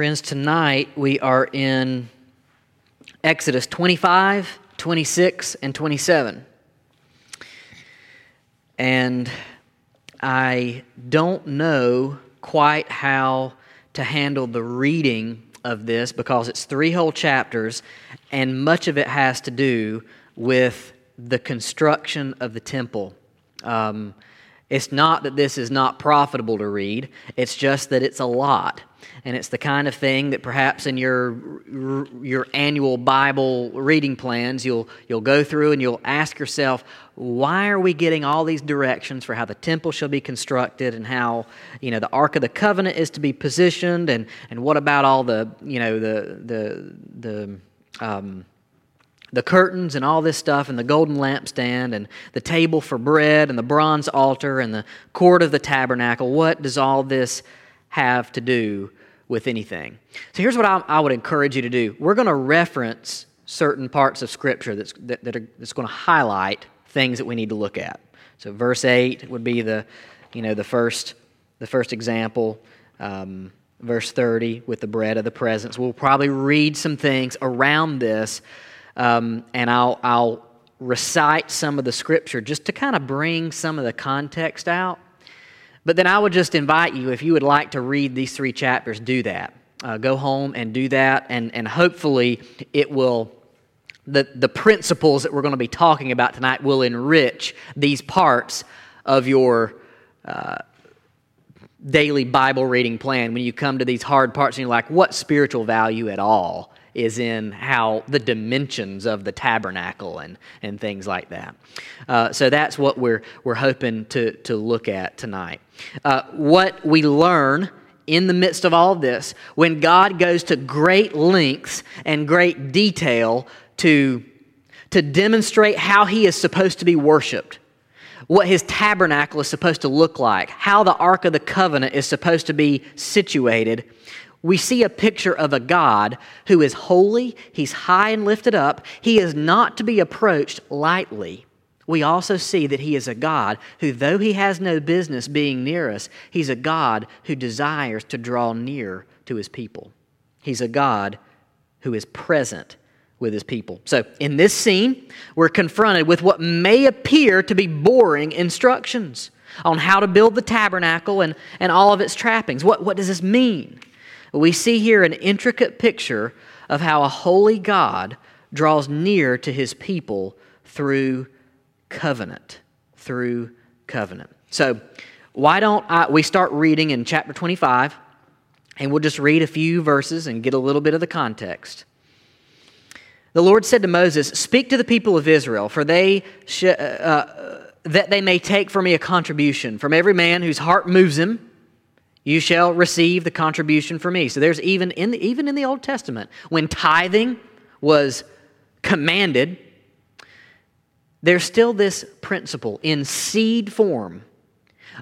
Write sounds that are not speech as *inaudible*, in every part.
Friends, tonight we are in Exodus 25, 26, and 27. And I don't know quite how to handle the reading of this because it's three whole chapters, and much of it has to do with the construction of the temple. Um, it's not that this is not profitable to read, it's just that it's a lot. And it's the kind of thing that perhaps in your, your annual Bible reading plans, you'll, you'll go through and you'll ask yourself, why are we getting all these directions for how the temple shall be constructed and how you know the ark of the covenant is to be positioned and, and what about all the you know the the the um, the curtains and all this stuff, and the golden lampstand, and the table for bread, and the bronze altar, and the court of the tabernacle. What does all this have to do with anything? So here's what I, I would encourage you to do. We're going to reference certain parts of Scripture that's, that, that are, that's going to highlight things that we need to look at. So verse 8 would be the, you know, the first, the first example. Um, verse 30 with the bread of the presence. We'll probably read some things around this um, and I'll, I'll recite some of the scripture just to kind of bring some of the context out. But then I would just invite you, if you would like to read these three chapters, do that. Uh, go home and do that, and, and hopefully it will, the, the principles that we're going to be talking about tonight will enrich these parts of your uh, daily Bible reading plan. When you come to these hard parts and you're like, what spiritual value at all is in how the dimensions of the tabernacle and, and things like that. Uh, so that's what we're, we're hoping to, to look at tonight. Uh, what we learn in the midst of all of this, when God goes to great lengths and great detail to, to demonstrate how He is supposed to be worshiped what his tabernacle is supposed to look like, how the Ark of the Covenant is supposed to be situated, we see a picture of a God who is holy, he's high and lifted up, he is not to be approached lightly. We also see that he is a God who, though he has no business being near us, he's a God who desires to draw near to his people. He's a God who is present with his people. So, in this scene, we're confronted with what may appear to be boring instructions on how to build the tabernacle and, and all of its trappings. What, what does this mean? We see here an intricate picture of how a holy God draws near to his people through covenant. Through covenant. So, why don't I, we start reading in chapter 25, and we'll just read a few verses and get a little bit of the context. The Lord said to Moses, Speak to the people of Israel, for they sh- uh, uh, that they may take for me a contribution from every man whose heart moves him you shall receive the contribution for me. So there's even in the, even in the Old Testament, when tithing was commanded, there's still this principle in seed form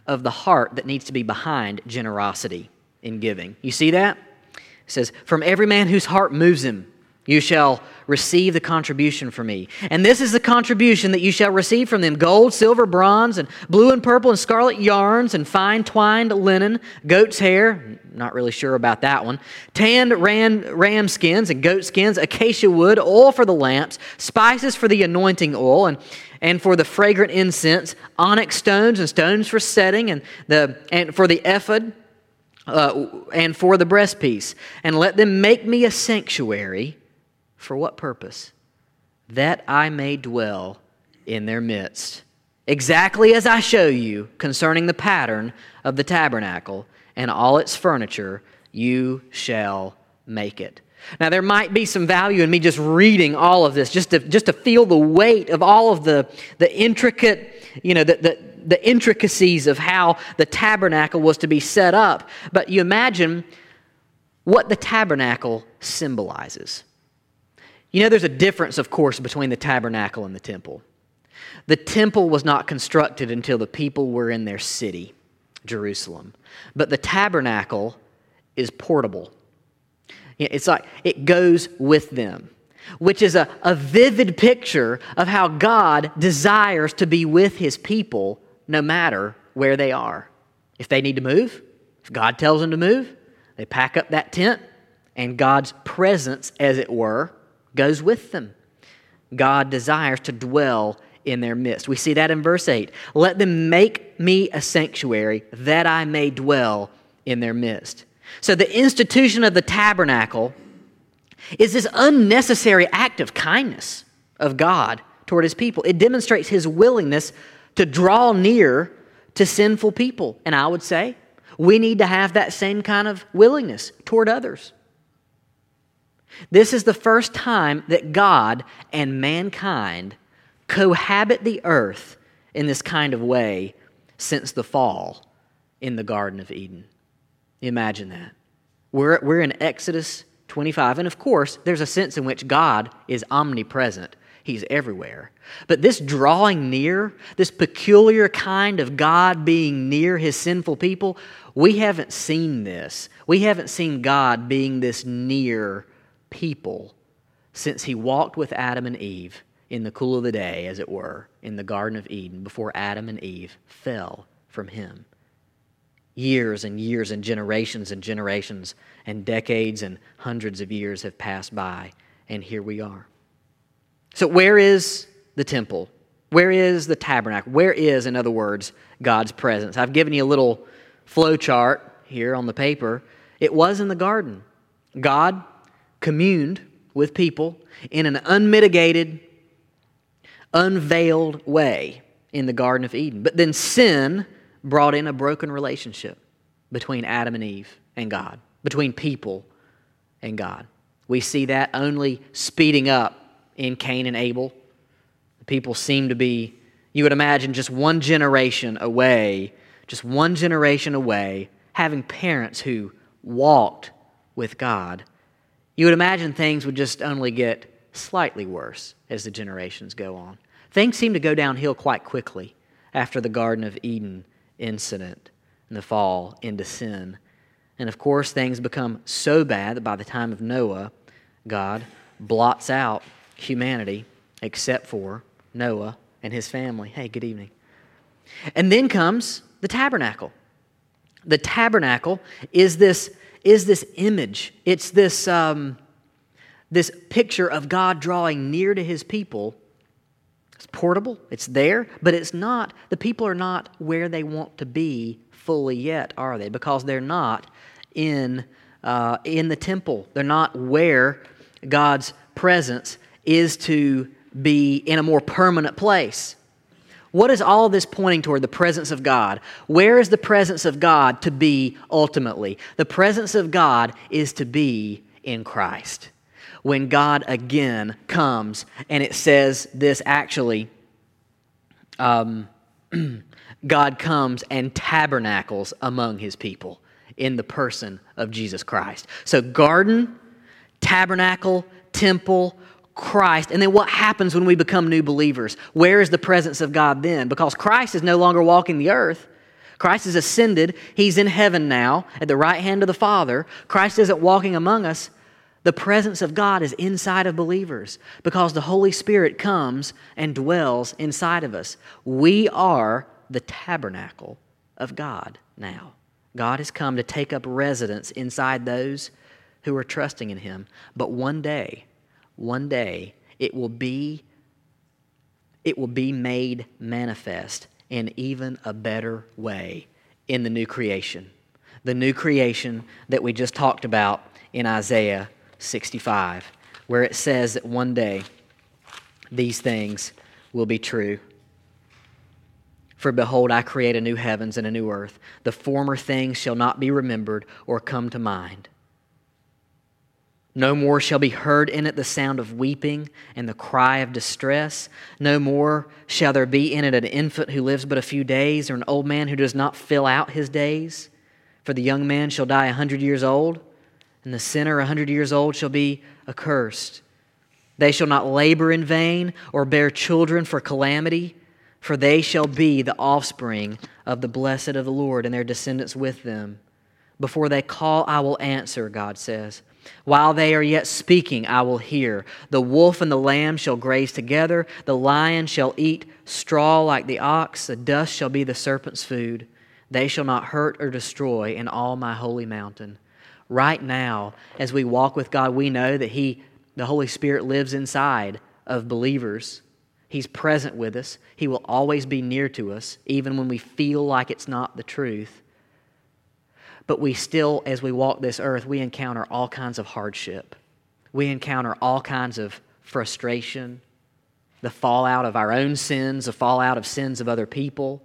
of the heart that needs to be behind generosity in giving. You see that? It says, From every man whose heart moves him, you shall receive the contribution from me. And this is the contribution that you shall receive from them gold, silver, bronze, and blue and purple, and scarlet yarns, and fine twined linen, goat's hair, not really sure about that one, tanned ram, ram skins and goat skins, acacia wood, oil for the lamps, spices for the anointing oil, and and for the fragrant incense, onyx stones and stones for setting, and, the, and for the ephod, uh, and for the breastpiece. And let them make me a sanctuary for what purpose? That I may dwell in their midst. Exactly as I show you concerning the pattern of the tabernacle and all its furniture, you shall make it. Now, there might be some value in me just reading all of this, just to, just to feel the weight of all of the, the intricate, you know, the, the, the intricacies of how the tabernacle was to be set up. But you imagine what the tabernacle symbolizes. You know, there's a difference, of course, between the tabernacle and the temple. The temple was not constructed until the people were in their city, Jerusalem. But the tabernacle is portable. It's like it goes with them, which is a, a vivid picture of how God desires to be with his people no matter where they are. If they need to move, if God tells them to move, they pack up that tent and God's presence, as it were, goes with them. God desires to dwell in their midst. We see that in verse 8. Let them make me a sanctuary that I may dwell in their midst. So the institution of the tabernacle is this unnecessary act of kindness of God toward his people. It demonstrates his willingness to draw near to sinful people. And I would say we need to have that same kind of willingness toward others. This is the first time that God and mankind cohabit the earth in this kind of way since the fall in the Garden of Eden. Imagine that. We're, we're in Exodus 25, and of course, there's a sense in which God is omnipresent. He's everywhere. But this drawing near, this peculiar kind of God being near his sinful people, we haven't seen this. We haven't seen God being this near people since he walked with Adam and Eve in the cool of the day, as it were, in the Garden of Eden before Adam and Eve fell from him. Years and years and generations and generations and decades and hundreds of years have passed by, and here we are. So, where is the temple? Where is the tabernacle? Where is, in other words, God's presence? I've given you a little flow chart here on the paper. It was in the garden. God communed with people in an unmitigated, unveiled way in the Garden of Eden. But then sin brought in a broken relationship between Adam and Eve and God, between people and God. We see that only speeding up in Cain and Abel. The people seem to be, you would imagine, just one generation away, just one generation away, having parents who walked with God you would imagine things would just only get slightly worse as the generations go on. Things seem to go downhill quite quickly after the Garden of Eden incident and the fall into sin. And of course, things become so bad that by the time of Noah, God blots out humanity except for Noah and his family. Hey, good evening. And then comes the tabernacle. The tabernacle is this is this image. It's this, um, this picture of God drawing near to his people. It's portable, it's there, but it's not, the people are not where they want to be fully yet, are they? Because they're not in, uh, in the temple. They're not where God's presence is to be in a more permanent place. What is all this pointing toward? The presence of God. Where is the presence of God to be ultimately? The presence of God is to be in Christ. When God again comes, and it says this actually, um, *clears throat* God comes and tabernacles among his people in the person of Jesus Christ. So, garden, tabernacle, temple, Christ. And then what happens when we become new believers? Where is the presence of God then? Because Christ is no longer walking the earth. Christ is ascended. He's in heaven now at the right hand of the Father. Christ isn't walking among us. The presence of God is inside of believers because the Holy Spirit comes and dwells inside of us. We are the tabernacle of God now. God has come to take up residence inside those who are trusting in Him. But one day, one day it will be it will be made manifest in even a better way in the new creation. The new creation that we just talked about in Isaiah 65, where it says that one day these things will be true. For behold, I create a new heavens and a new earth. The former things shall not be remembered or come to mind. No more shall be heard in it the sound of weeping and the cry of distress. No more shall there be in it an infant who lives but a few days, or an old man who does not fill out his days. For the young man shall die a hundred years old, and the sinner a hundred years old shall be accursed. They shall not labor in vain or bear children for calamity, for they shall be the offspring of the blessed of the Lord, and their descendants with them. Before they call, I will answer, God says. While they are yet speaking, I will hear. The wolf and the lamb shall graze together. The lion shall eat straw like the ox. The dust shall be the serpent's food. They shall not hurt or destroy in all my holy mountain. Right now, as we walk with God, we know that He, the Holy Spirit, lives inside of believers. He's present with us. He will always be near to us, even when we feel like it's not the truth. But we still, as we walk this earth, we encounter all kinds of hardship. We encounter all kinds of frustration, the fallout of our own sins, the fallout of sins of other people.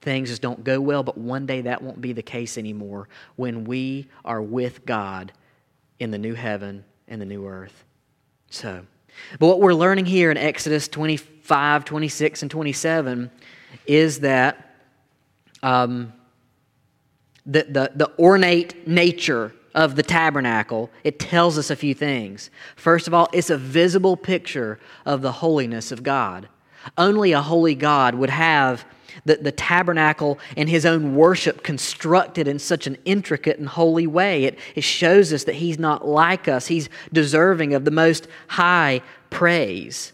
Things just don't go well, but one day that won't be the case anymore when we are with God in the new heaven and the new earth. So, but what we're learning here in Exodus 25, 26, and 27 is that um, the, the, the ornate nature of the tabernacle, it tells us a few things. First of all, it's a visible picture of the holiness of God. Only a holy God would have the, the tabernacle and his own worship constructed in such an intricate and holy way. It, it shows us that he's not like us, he's deserving of the most high praise.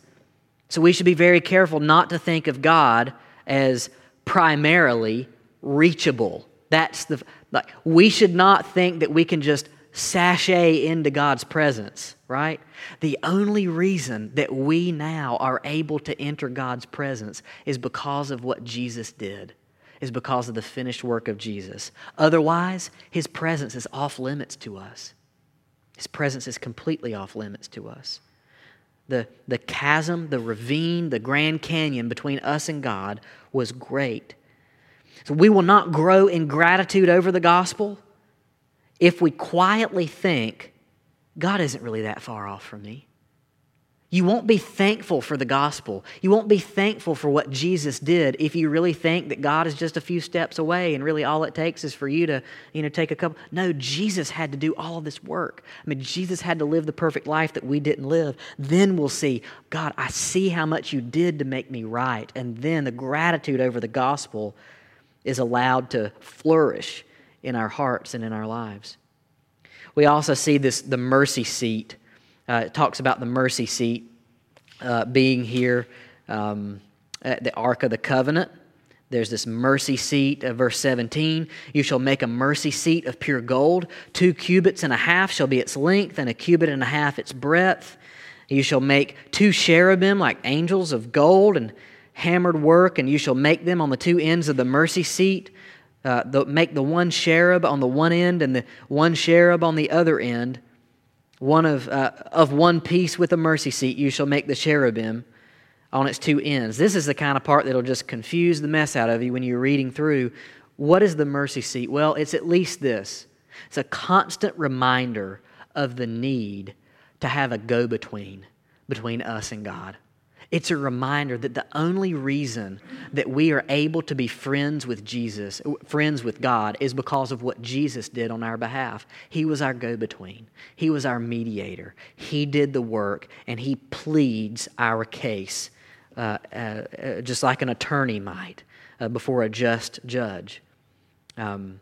So we should be very careful not to think of God as primarily reachable. That's the like we should not think that we can just sashay into God's presence, right? The only reason that we now are able to enter God's presence is because of what Jesus did, is because of the finished work of Jesus. Otherwise, his presence is off limits to us. His presence is completely off limits to us. The, the chasm, the ravine, the Grand Canyon between us and God was great. So we will not grow in gratitude over the gospel if we quietly think, God isn't really that far off from me. You won't be thankful for the gospel. You won't be thankful for what Jesus did if you really think that God is just a few steps away and really all it takes is for you to, you know, take a couple. No, Jesus had to do all of this work. I mean, Jesus had to live the perfect life that we didn't live. Then we'll see, God, I see how much you did to make me right. And then the gratitude over the gospel is allowed to flourish in our hearts and in our lives. We also see this the mercy seat. Uh, it talks about the mercy seat uh, being here um, at the Ark of the Covenant. There's this mercy seat, uh, verse 17. You shall make a mercy seat of pure gold. Two cubits and a half shall be its length, and a cubit and a half its breadth. You shall make two cherubim like angels of gold and hammered work, and you shall make them on the two ends of the mercy seat. Uh, the, make the one cherub on the one end and the one cherub on the other end, one of, uh, of one piece with the mercy seat. You shall make the cherubim on its two ends. This is the kind of part that'll just confuse the mess out of you when you're reading through. What is the mercy seat? Well, it's at least this it's a constant reminder of the need to have a go between between us and God. It's a reminder that the only reason that we are able to be friends with Jesus, friends with God, is because of what Jesus did on our behalf. He was our go between, He was our mediator. He did the work, and He pleads our case uh, uh, uh, just like an attorney might uh, before a just judge. Um,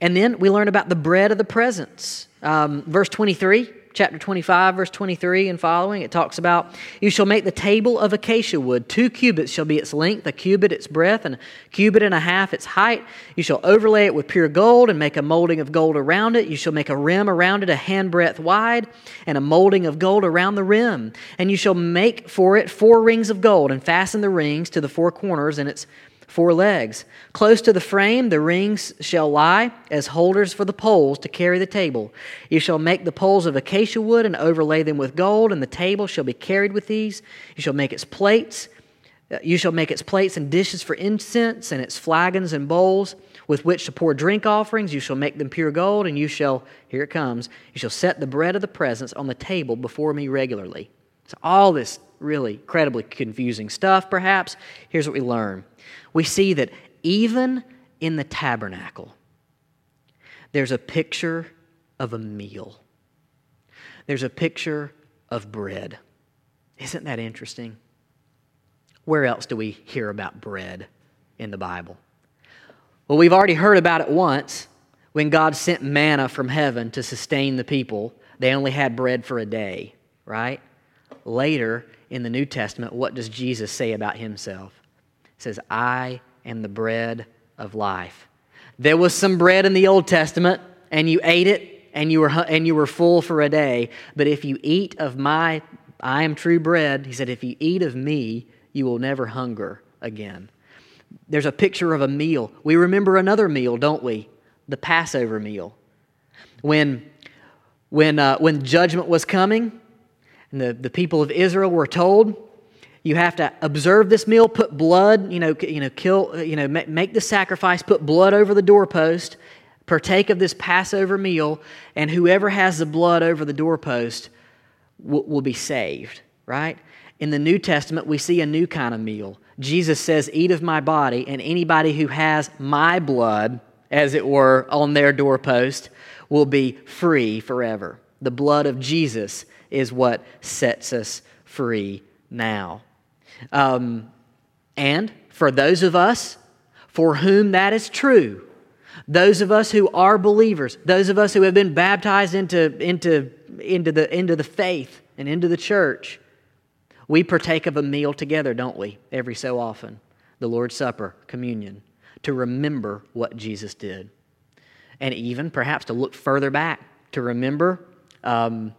and then we learn about the bread of the presence. Um, verse 23 chapter 25, verse 23 and following, it talks about, You shall make the table of acacia wood. Two cubits shall be its length, a cubit its breadth, and a cubit and a half its height. You shall overlay it with pure gold and make a molding of gold around it. You shall make a rim around it a handbreadth wide, and a molding of gold around the rim. And you shall make for it four rings of gold, and fasten the rings to the four corners and its four legs. Close to the frame, the rings shall lie as holders for the poles to carry the table. You shall make the poles of acacia wood and overlay them with gold, and the table shall be carried with these. You shall make its plates. Uh, you shall make its plates and dishes for incense, and its flagons and bowls with which to pour drink offerings. You shall make them pure gold, and you shall, here it comes, you shall set the bread of the presence on the table before me regularly. So, all this really incredibly confusing stuff, perhaps. Here's what we learn we see that even in the tabernacle, there's a picture of a meal. There's a picture of bread. Isn't that interesting? Where else do we hear about bread in the Bible? Well, we've already heard about it once when God sent manna from heaven to sustain the people. They only had bread for a day, right? Later in the New Testament, what does Jesus say about himself? He says, I am the bread of life. There was some bread in the Old Testament and you ate it and you were and you were full for a day. But if you eat of my I am true bread, he said, if you eat of me, you will never hunger again. There's a picture of a meal. We remember another meal, don't we? The Passover meal. When when uh, when judgment was coming, and the, the people of Israel were told, you have to observe this meal, put blood, you know, you know, kill, you know, make the sacrifice, put blood over the doorpost, partake of this Passover meal, and whoever has the blood over the doorpost will, will be saved, right? In the New Testament, we see a new kind of meal. Jesus says, Eat of my body, and anybody who has my blood, as it were, on their doorpost will be free forever. The blood of Jesus is what sets us free now. Um, and for those of us for whom that is true, those of us who are believers, those of us who have been baptized into, into, into, the, into the faith and into the church, we partake of a meal together, don't we? Every so often. The Lord's Supper, communion, to remember what Jesus did. And even perhaps to look further back, to remember um,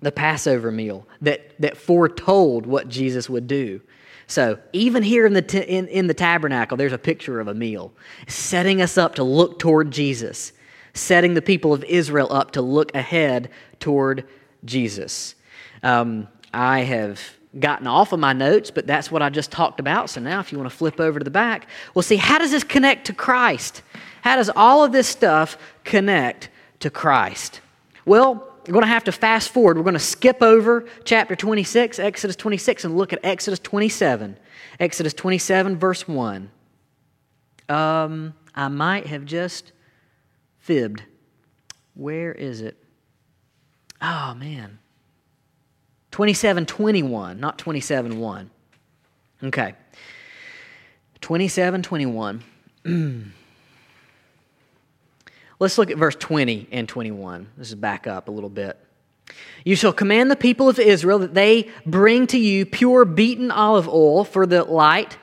the Passover meal that, that foretold what Jesus would do. So, even here in the, t- in, in the tabernacle, there's a picture of a meal, setting us up to look toward Jesus, setting the people of Israel up to look ahead toward Jesus. Um, I have gotten off of my notes, but that's what I just talked about. So, now if you want to flip over to the back, we'll see how does this connect to Christ? How does all of this stuff connect to Christ? Well, we're going to have to fast forward. We're going to skip over chapter 26, Exodus 26, and look at Exodus 27. Exodus 27, verse 1. Um, I might have just fibbed. Where is it? Oh, man. 27, 21, not 27, 1. Okay. 27, 21. *clears throat* Let's look at verse 20 and 21. This is back up a little bit. You shall command the people of Israel that they bring to you pure beaten olive oil for the light,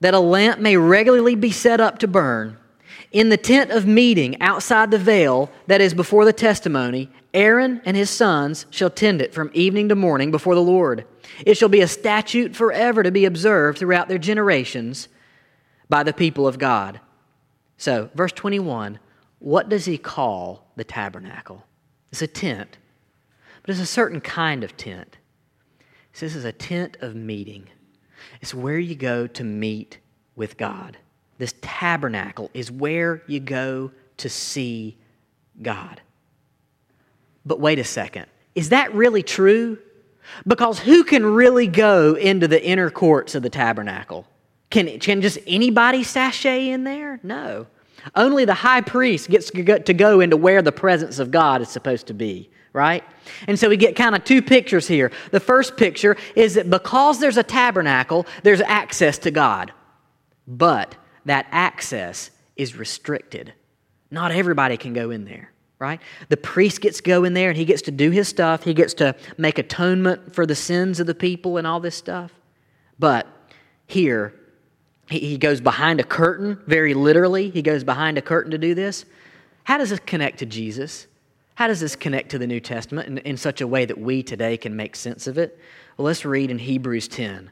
that a lamp may regularly be set up to burn. In the tent of meeting outside the veil that is before the testimony, Aaron and his sons shall tend it from evening to morning before the Lord. It shall be a statute forever to be observed throughout their generations by the people of God. So, verse 21 what does he call the tabernacle? It's a tent, but it's a certain kind of tent. Says it's a tent of meeting. It's where you go to meet with God. This tabernacle is where you go to see God. But wait a second. Is that really true? Because who can really go into the inner courts of the tabernacle? Can, can just anybody sashay in there? No. Only the high priest gets to go into where the presence of God is supposed to be, right? And so we get kind of two pictures here. The first picture is that because there's a tabernacle, there's access to God. But that access is restricted. Not everybody can go in there, right? The priest gets to go in there and he gets to do his stuff. He gets to make atonement for the sins of the people and all this stuff. But here, he, goes behind a curtain, very literally. He goes behind a curtain to do this. How does this connect to Jesus? How does this connect to the New Testament in, in such a way that we today can make sense of it? Well, let's read in Hebrews 10.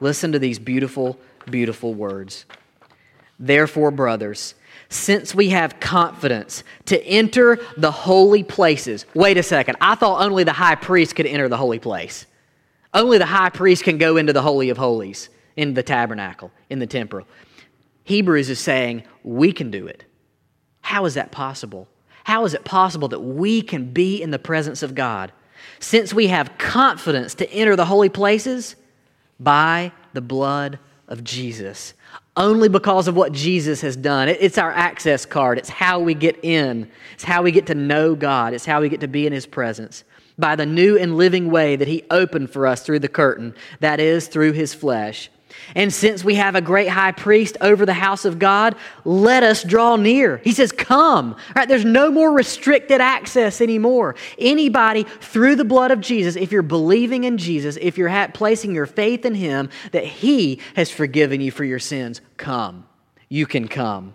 Listen to these beautiful, beautiful words. Therefore, brothers, since we have confidence to enter the holy places. Wait a second. I thought only the high priest could enter the holy place. Only the high priest can go into the Holy of Holies in the tabernacle, in the temple. Hebrews is saying we can do it. How is that possible? How is it possible that we can be in the presence of God since we have confidence to enter the holy places? By the blood of Jesus. Only because of what Jesus has done. It's our access card. It's how we get in. It's how we get to know God. It's how we get to be in His presence. By the new and living way that He opened for us through the curtain, that is, through His flesh. And since we have a great high priest over the house of God, let us draw near. He says, Come. Right? There's no more restricted access anymore. Anybody through the blood of Jesus, if you're believing in Jesus, if you're placing your faith in Him, that He has forgiven you for your sins, come. You can come.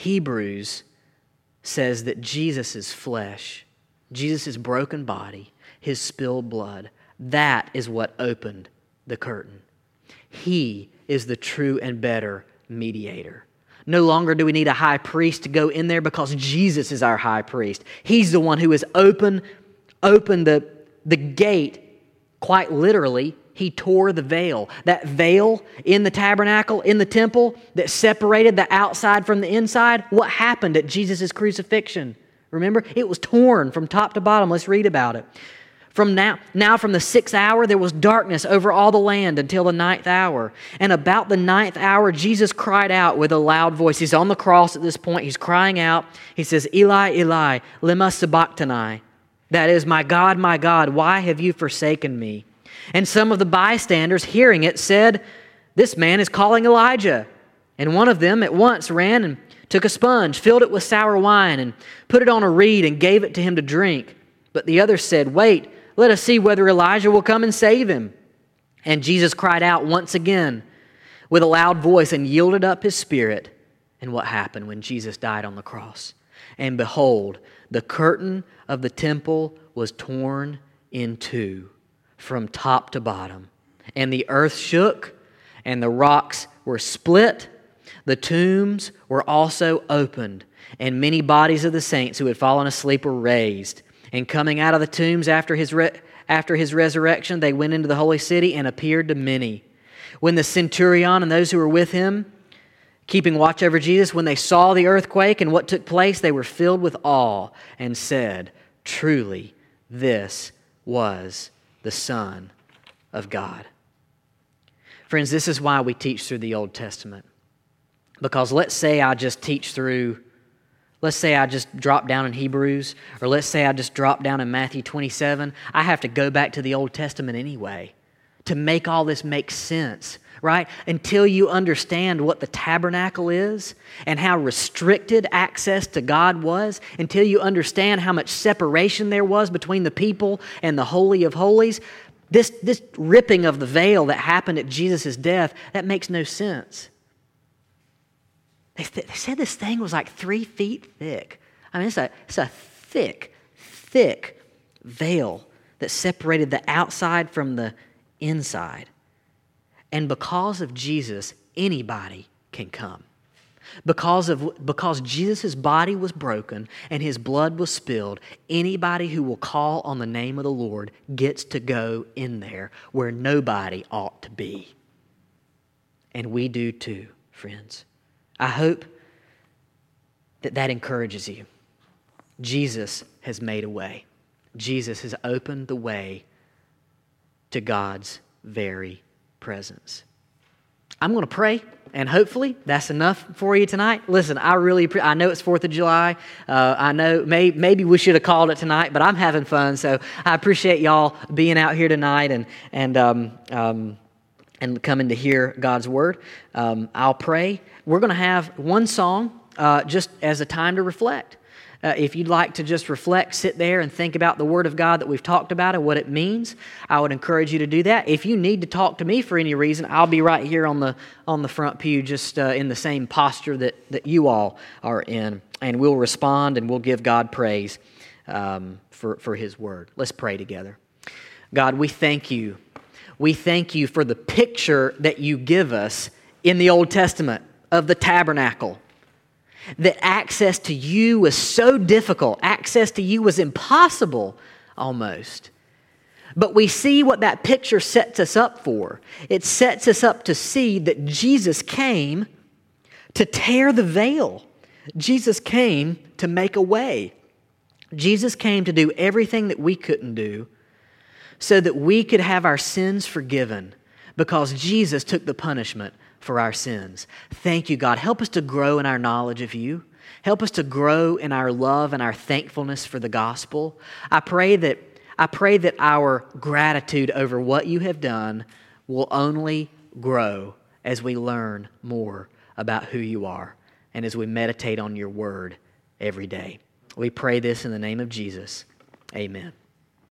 Hebrews says that Jesus' flesh, Jesus' broken body, his spilled blood, that is what opened the curtain. He is the true and better mediator. No longer do we need a high priest to go in there because Jesus is our high priest. He's the one who has opened, opened the, the gate, quite literally, he tore the veil. That veil in the tabernacle, in the temple, that separated the outside from the inside, what happened at Jesus' crucifixion? Remember? It was torn from top to bottom. Let's read about it. From now, now from the sixth hour, there was darkness over all the land until the ninth hour. And about the ninth hour, Jesus cried out with a loud voice. He's on the cross at this point. He's crying out. He says, Eli, Eli, lema sabachthani. That is, my God, my God, why have you forsaken me? And some of the bystanders, hearing it, said, This man is calling Elijah. And one of them at once ran and took a sponge, filled it with sour wine, and put it on a reed and gave it to him to drink. But the other said, Wait, let us see whether Elijah will come and save him. And Jesus cried out once again with a loud voice and yielded up his spirit. And what happened when Jesus died on the cross? And behold, the curtain of the temple was torn in two from top to bottom. And the earth shook, and the rocks were split. The tombs were also opened, and many bodies of the saints who had fallen asleep were raised. And coming out of the tombs after his, re- after his resurrection, they went into the holy city and appeared to many. When the centurion and those who were with him, keeping watch over Jesus, when they saw the earthquake and what took place, they were filled with awe and said, Truly, this was the Son of God. Friends, this is why we teach through the Old Testament. Because let's say I just teach through, let's say I just drop down in Hebrews, or let's say I just drop down in Matthew 27. I have to go back to the Old Testament anyway to make all this make sense right? Until you understand what the tabernacle is and how restricted access to God was, until you understand how much separation there was between the people and the Holy of Holies, this, this ripping of the veil that happened at Jesus' death, that makes no sense. They, th- they said this thing was like three feet thick. I mean, it's a, it's a thick, thick veil that separated the outside from the inside. And because of Jesus, anybody can come. Because, of, because Jesus' body was broken and his blood was spilled, anybody who will call on the name of the Lord gets to go in there where nobody ought to be. And we do too, friends. I hope that that encourages you. Jesus has made a way, Jesus has opened the way to God's very presence. I'm going to pray, and hopefully that's enough for you tonight. Listen, I really, I know it's Fourth of July. Uh, I know may, maybe we should have called it tonight, but I'm having fun, so I appreciate y'all being out here tonight and and um, um, and coming to hear God's word. Um, I'll pray. We're going to have one song uh, just as a time to reflect. Uh, if you'd like to just reflect, sit there and think about the Word of God that we've talked about and what it means, I would encourage you to do that. If you need to talk to me for any reason, I'll be right here on the, on the front pew, just uh, in the same posture that, that you all are in. And we'll respond and we'll give God praise um, for, for His Word. Let's pray together. God, we thank you. We thank you for the picture that you give us in the Old Testament of the tabernacle that access to you was so difficult, access to you was impossible almost. But we see what that picture sets us up for. It sets us up to see that Jesus came to tear the veil. Jesus came to make a way. Jesus came to do everything that we couldn't do so that we could have our sins forgiven because Jesus took the punishment for our sins. Thank you, God. Help us to grow in our knowledge of you. Help us to grow in our love and our thankfulness for the gospel. I pray that, I pray that our gratitude over what you have done will only grow as we learn more about who you are and as we meditate on your word every day. We pray this in the name of Jesus. Amen.